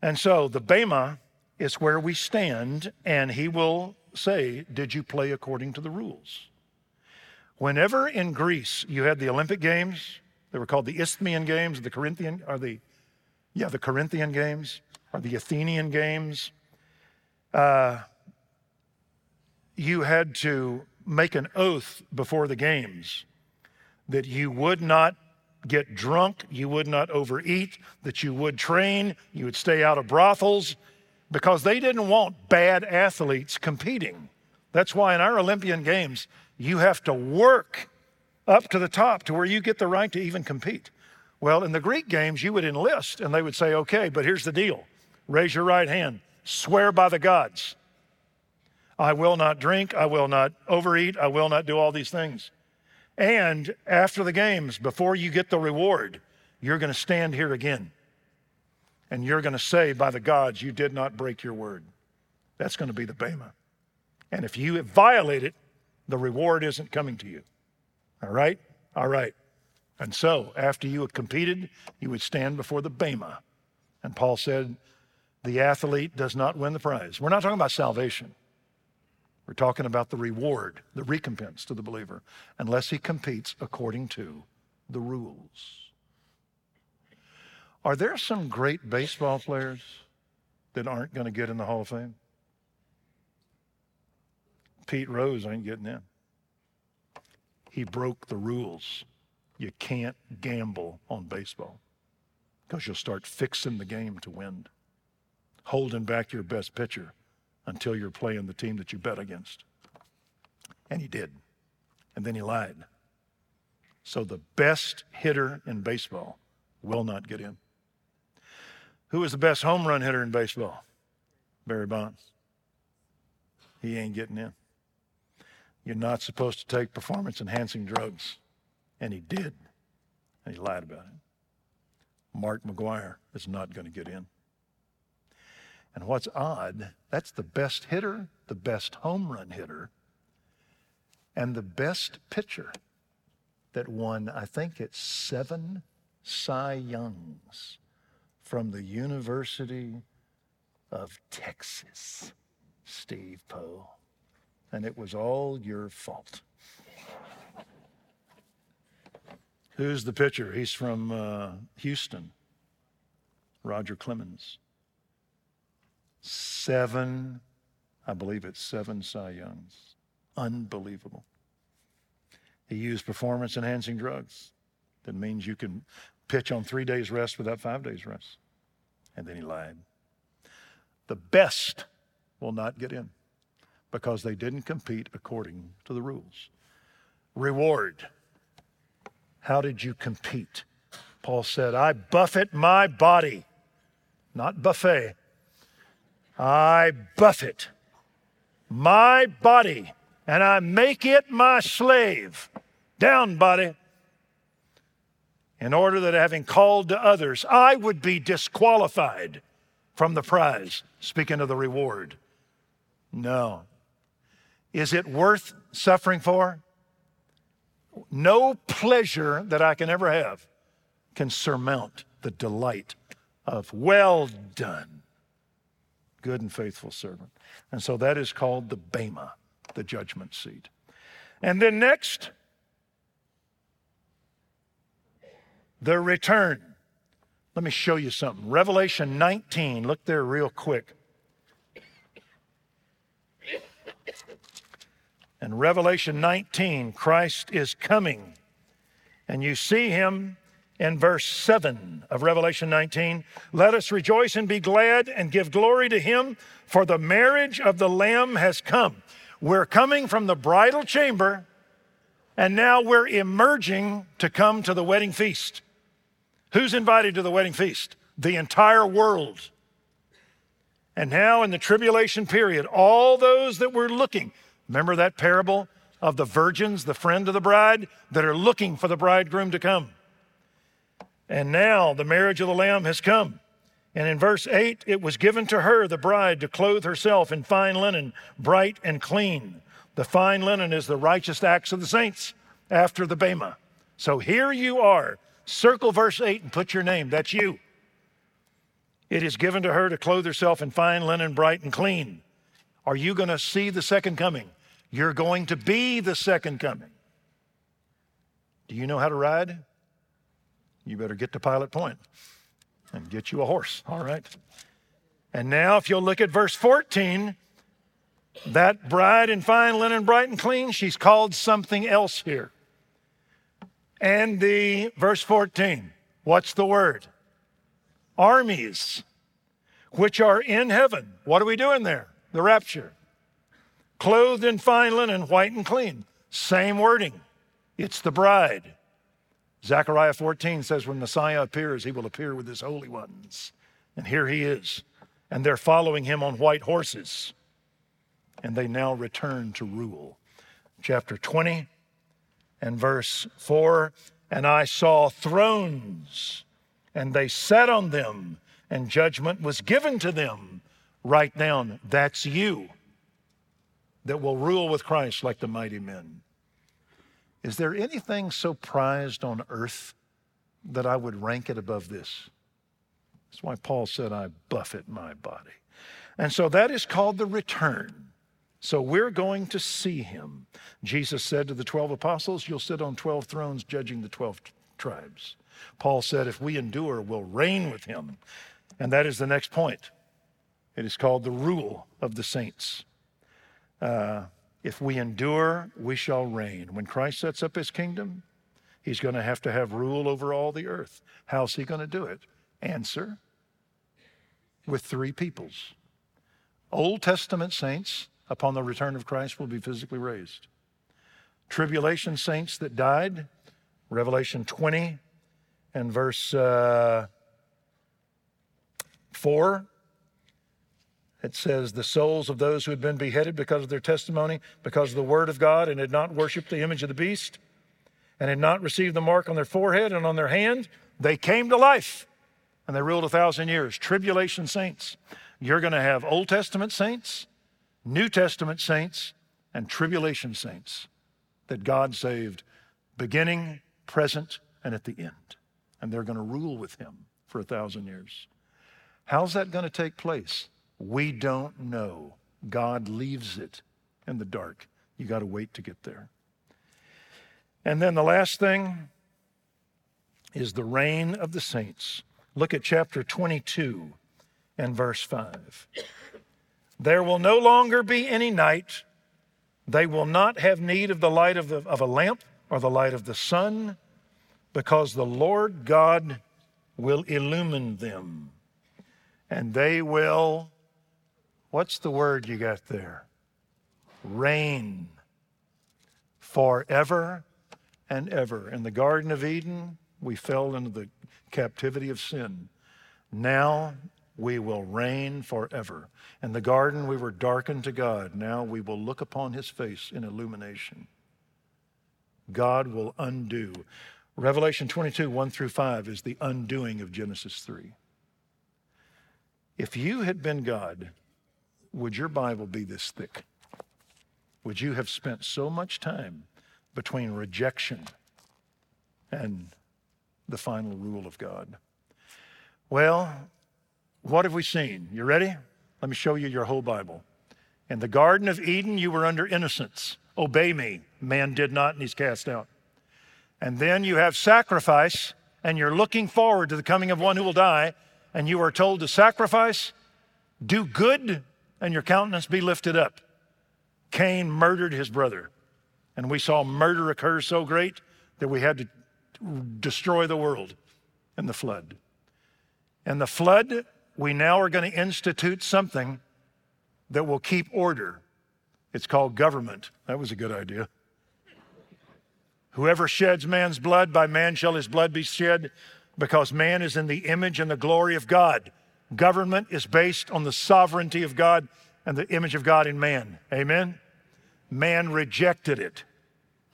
And so the Bema is where we stand, and he will say, Did you play according to the rules? Whenever in Greece you had the Olympic Games, they were called the Isthmian Games, the Corinthian, or the, yeah, the Corinthian Games, or the Athenian Games, uh, you had to make an oath before the games that you would not get drunk, you would not overeat, that you would train, you would stay out of brothels, because they didn't want bad athletes competing. That's why in our Olympian Games, you have to work up to the top to where you get the right to even compete. Well, in the Greek games, you would enlist and they would say, okay, but here's the deal raise your right hand, swear by the gods. I will not drink, I will not overeat, I will not do all these things. And after the games, before you get the reward, you're going to stand here again and you're going to say, by the gods, you did not break your word. That's going to be the Bema. And if you violate it, the reward isn't coming to you. All right? All right. And so, after you had competed, you would stand before the Bema. And Paul said, the athlete does not win the prize. We're not talking about salvation. We're talking about the reward, the recompense to the believer, unless he competes according to the rules. Are there some great baseball players that aren't going to get in the Hall of Fame? Pete Rose ain't getting in. He broke the rules. You can't gamble on baseball because you'll start fixing the game to win, holding back your best pitcher until you're playing the team that you bet against. And he did. And then he lied. So the best hitter in baseball will not get in. Who is the best home run hitter in baseball? Barry Bonds. He ain't getting in. You're not supposed to take performance enhancing drugs. And he did. And he lied about it. Mark McGwire is not going to get in. And what's odd, that's the best hitter, the best home run hitter, and the best pitcher that won, I think it's seven Cy Youngs from the University of Texas, Steve Poe and it was all your fault. Who's the pitcher? He's from uh, Houston, Roger Clemens. Seven, I believe it's seven Cy Youngs. Unbelievable. He used performance enhancing drugs. That means you can pitch on three days rest without five days rest. And then he lied. The best will not get in because they didn't compete according to the rules. Reward. How did you compete? Paul said, I buffet my body, not buffet. I buffet my body and I make it my slave. Down, body. In order that having called to others, I would be disqualified from the prize. Speaking of the reward. No, is it worth suffering for? No pleasure that I can ever have can surmount the delight of well done, good and faithful servant. And so that is called the Bema, the judgment seat. And then next, the return. Let me show you something. Revelation 19, look there real quick. In Revelation 19, Christ is coming. And you see him in verse 7 of Revelation 19. Let us rejoice and be glad and give glory to him, for the marriage of the Lamb has come. We're coming from the bridal chamber And now we're emerging to come to the wedding feast. Who's invited to the wedding feast? The entire world. And now, in the tribulation period, all those that were looking, remember that parable of the virgins, the friend of the bride, that are looking for the bridegroom to come. And now the marriage of the Lamb has come. And in verse 8, it was given to her, the bride, to clothe herself in fine linen, bright and clean. The fine linen is the righteous acts of the saints after the Bema. So here you are. Circle verse 8 and put your name. That's you. It is given to her to clothe herself in fine linen, bright and clean. Are you going to see the second coming? You're going to be the second coming. Do you know how to ride? You better get to Pilot Point and get you a horse, all right? And now, if you'll look at verse 14, that bride in fine linen, bright and clean, she's called something else here. And the verse 14, what's the word? Armies, which are in heaven. What are we doing there? The rapture. Clothed in fine linen, white and clean. Same wording. It's the bride. Zechariah 14 says, when Messiah appears, he will appear with his holy ones. And here he is. And they're following him on white horses and they now return to rule. Chapter 20 and verse 4 And I saw thrones, and they sat on them, and judgment was given to them. Write down, that's you that will rule with Christ like the mighty men. Is there anything so prized on earth that I would rank it above this? That's why Paul said, I buffet my body. And so that is called the return. So we're going to see him. Jesus said to the 12 apostles, You'll sit on 12 thrones judging the 12 tribes. Paul said, If we endure, we'll reign with him. And that is the next point. It is called the rule of the saints. Uh, if we endure, we shall reign. When Christ sets up his kingdom, he's going to have to have rule over all the earth. How's he going to do it? Answer with three peoples Old Testament saints upon the return of Christ will be physically raised. Tribulation saints that died, Revelation 20 and verse uh, 4. It says, The souls of those who had been beheaded because of their testimony, because of the word of God, and had not worshiped the image of the beast, and had not received the mark on their forehead and on their hand, they came to life and they ruled a thousand years. Tribulation saints. You're going to have Old Testament saints New Testament saints and tribulation saints that God saved beginning, present, and at the end. And they're going to rule with him for a thousand years. How's that going to take place? We don't know. God leaves it in the dark. You got to wait to get there. And then the last thing is the reign of the saints. Look at chapter 22 and verse 5. There will no longer be any night. They will not have need of the light of, the, of a lamp or the light of the sun, because the Lord God will illumine them. And they will, what's the word you got there? Reign forever and ever. In the Garden of Eden, we fell into the captivity of sin. Now we will reign forever. In the garden, we were darkened to God. Now we will look upon his face in illumination. God will undo. Revelation 22, 1 through 5 is the undoing of Genesis 3. If you had been God, would your Bible be this thick? Would you have spent so much time between rejection and the final rule of God? Well, what have we seen? You ready? Let me show you your whole Bible. In the Garden of Eden, you were under innocence. Obey me. Man did not, and he's cast out. And then you have sacrifice, and you're looking forward to the coming of one who will die, and you are told to sacrifice, do good, and your countenance be lifted up. Cain murdered his brother, and we saw murder occur so great that we had to destroy the world in the flood. And the flood we now are going to institute something that will keep order. It's called government. That was a good idea. Whoever sheds man's blood, by man shall his blood be shed, because man is in the image and the glory of God. Government is based on the sovereignty of God and the image of God in man. Amen? Man rejected it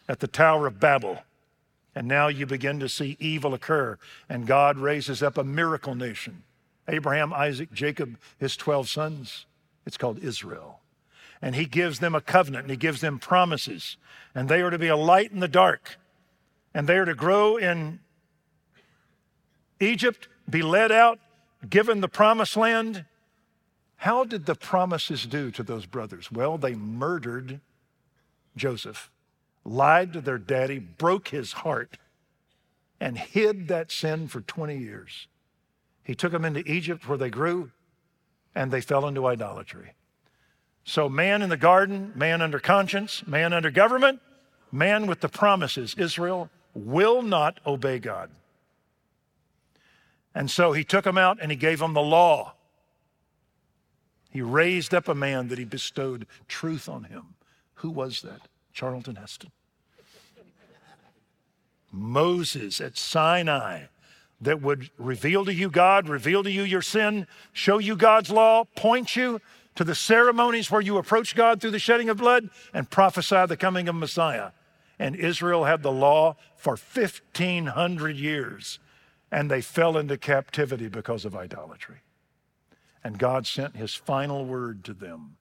at the Tower of Babel. And now you begin to see evil occur, and God raises up a miracle nation Abraham, Isaac, Jacob, his 12 sons. It's called Israel. And he gives them a covenant and he gives them promises. And they are to be a light in the dark. And they are to grow in Egypt, be led out, given the promised land. How did the promises do to those brothers? Well, they murdered Joseph, lied to their daddy, broke his heart, and hid that sin for 20 years. He took them into Egypt where they grew, and they fell into idolatry. So, man in the garden, man under conscience, man under government, man with the promises, Israel will not obey God. And so he took them out and he gave them the law. He raised up a man that he bestowed truth on him. Who was that? Charlton Heston. Moses at Sinai that would reveal to you God, reveal to you your sin, show you God's law, point you to the ceremonies where you approach God through the shedding of blood, and prophesy the coming of Messiah. And Israel had the law for 1,500 years, and they fell into captivity because of idolatry. And God sent his final word to them,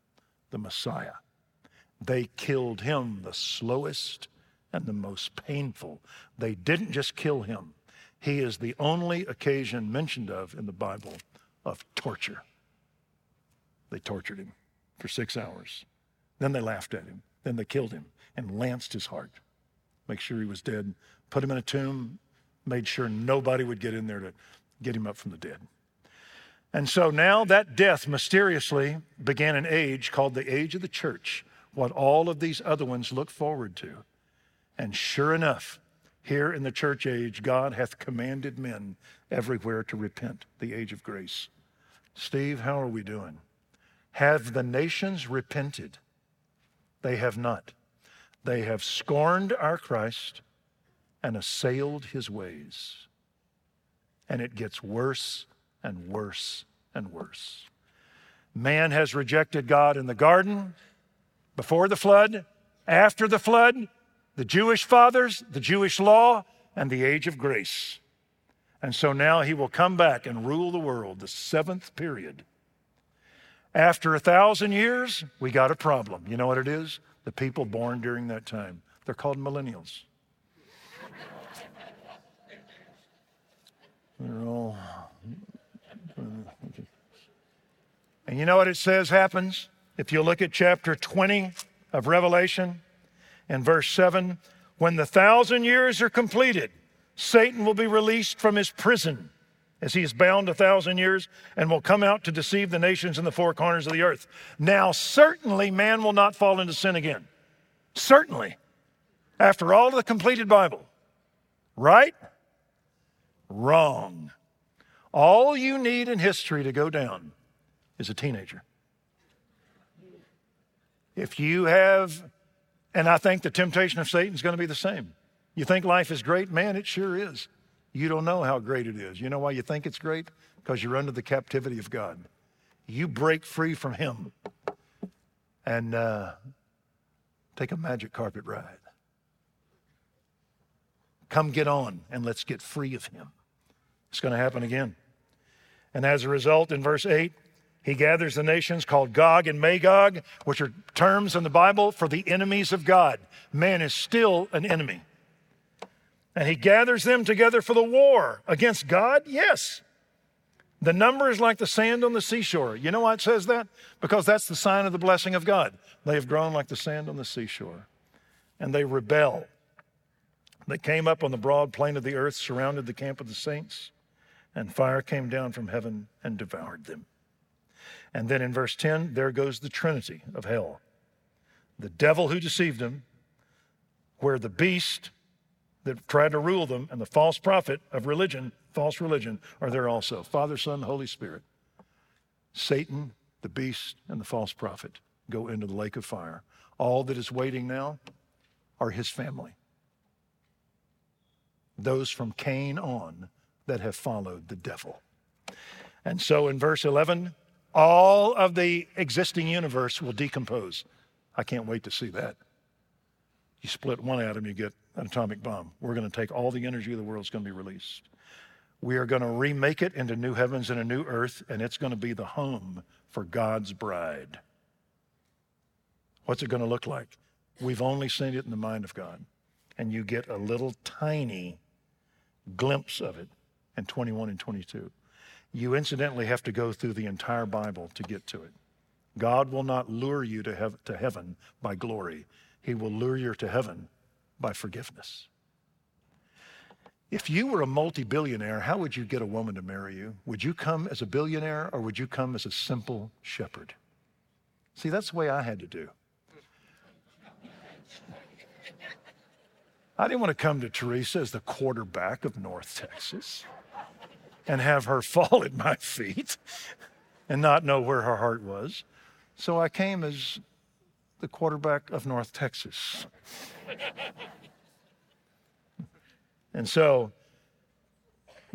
the Messiah. They killed him the slowest and the most painful. They didn't just kill him, he is the only occasion mentioned of in the Bible of torture. They tortured him for six hours. Then they laughed at him. Then they killed him and lanced his heart. Make sure he was dead. Put him in a tomb. Made sure nobody would get in there to get him up from the dead. And so now that death mysteriously began an age called the age of the church, what all of these other ones look forward to. And sure enough, here in the church age, God hath commanded men everywhere to repent, the age of grace. Steve, how are we doing? Have the nations repented? They have not. They have scorned our Christ and assailed his ways. And it gets worse and worse and worse. Man has rejected God in the garden, before the flood, after the flood, the Jewish fathers, the Jewish law, and the age of grace. And so now he will come back and rule the world, the seventh period. After a thousand years, we got a problem. You know what it is? The people born during that time. They're called millennials. They're all. And you know what it says happens? If you look at chapter 20 of Revelation, and verse 7 when the thousand years are completed, Satan will be released from his prison as he is bound a thousand years and will come out to deceive the nations in the four corners of the earth. Now, certainly, man will not fall into sin again. Certainly. After all the completed Bible. Right? Wrong. All you need in history to go down is a teenager. If you have and I think the temptation of Satan is going to be the same. You think life is great? Man, it sure is. You don't know how great it is. You know why you think it's great? Because you're under the captivity of God. You break free from Him and uh, take a magic carpet ride. Come get on and let's get free of Him. It's going to happen again. And as a result, in verse 8, he gathers the nations called Gog and Magog, which are terms in the Bible for the enemies of God. Man is still an enemy. And he gathers them together for the war against God? Yes. The number is like the sand on the seashore. You know why it says that? Because that's the sign of the blessing of God. They have grown like the sand on the seashore. And they rebel. They came up on the broad plain of the earth, surrounded the camp of the saints, and fire came down from heaven and devoured them. And then in verse 10, there goes the trinity of hell the devil who deceived them, where the beast that tried to rule them and the false prophet of religion, false religion, are there also Father, Son, Holy Spirit. Satan, the beast, and the false prophet go into the lake of fire. All that is waiting now are his family. those from Cain on that have followed the devil. And so in verse 11, all of the existing universe will decompose. I can't wait to see that. You split one atom, you get an atomic bomb. We're going to take all the energy of the world is going to be released. We are going to remake it into new heavens and a new earth, and it's going to be the home for God's bride. What's it going to look like? We've only seen it in the mind of God. And you get a little tiny glimpse of it in 21 and 22. You incidentally have to go through the entire Bible to get to it. God will not lure you to, hev- to heaven by glory, He will lure you to heaven by forgiveness. If you were a multi billionaire, how would you get a woman to marry you? Would you come as a billionaire or would you come as a simple shepherd? See, that's the way I had to do. I didn't want to come to Teresa as the quarterback of North Texas and have her *laughs* fall at my feet and not know where her heart was. So I came as the quarterback of North Texas. *laughs* and so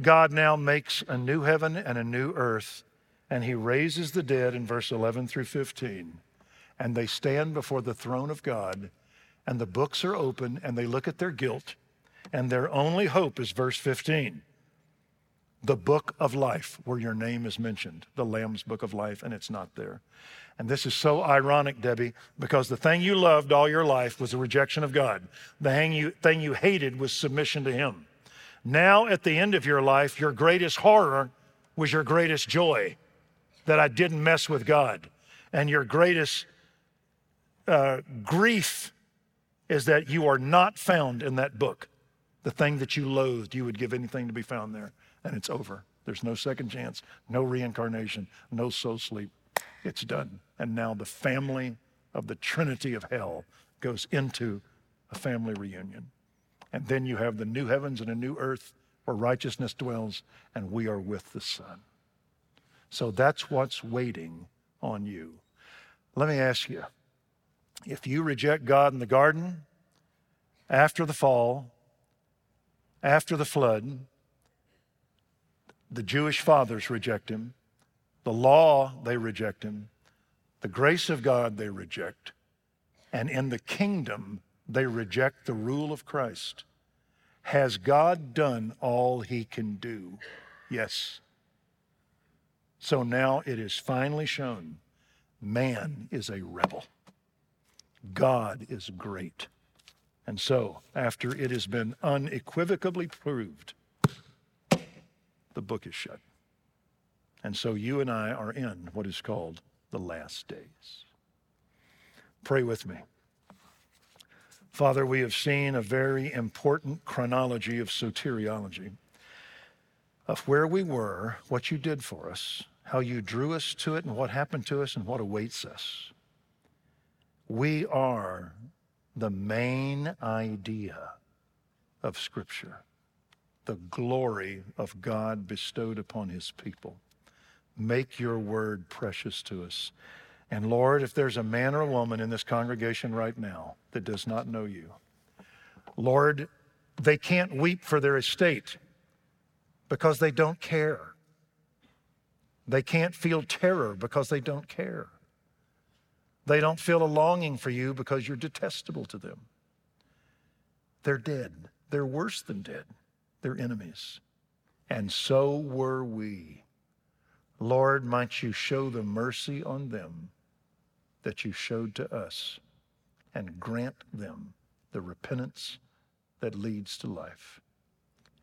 God now makes a new heaven and a new earth, and he raises the dead in verse 11 through 15. And they stand before the throne of God, and the books are open, and they look at their guilt, and their only hope is verse 15 the book of life, where your name is mentioned, the Lamb's book of life, and it's not there. And this is so ironic, Debbie, because the thing you loved all your life was the rejection of God. The thing you, thing you hated was submission to Him. Now, at the end of your life, your greatest horror was your greatest joy that I didn't mess with God. And your greatest uh, grief is that you are not found in that book. The thing that you loathed, you would give anything to be found there and it's over. There's no second chance, no reincarnation, no soul sleep. It's done. And now the family of the Trinity of hell goes into a family reunion. And then you have the new heavens and a new earth where righteousness dwells, and we are with the Son. So that's what's waiting on you. Let me ask you if you reject God in the garden, after the fall, after the flood, the Jewish fathers reject him. The law, they reject him. The grace of God, they reject. And in the kingdom, they reject the rule of Christ. Has God done all he can do? Yes. So now it is finally shown man is a rebel. God is great. And so, after it has been unequivocally proved the book is shut. And so you and I are in what is called the last days. Pray with me. Father, we have seen a very important chronology of soteriology of where we were, what you did for us, how you drew us to it, and what happened to us, and what awaits us. We are the main idea of Scripture the glory of God bestowed upon his people. Make your word precious to us. And Lord, if there's a man or a woman in this congregation right now that does not know you, Lord, they can't weep for their estate because they don't care. They can't feel terror because they don't care. They don't feel a longing for you because you're detestable to them. They're dead. They're worse than dead their enemies. And so were we. Lord, might you show the mercy on them that you showed to us and grant them the repentance that leads to life.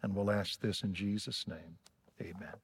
And we'll ask this in Jesus' name. Amen.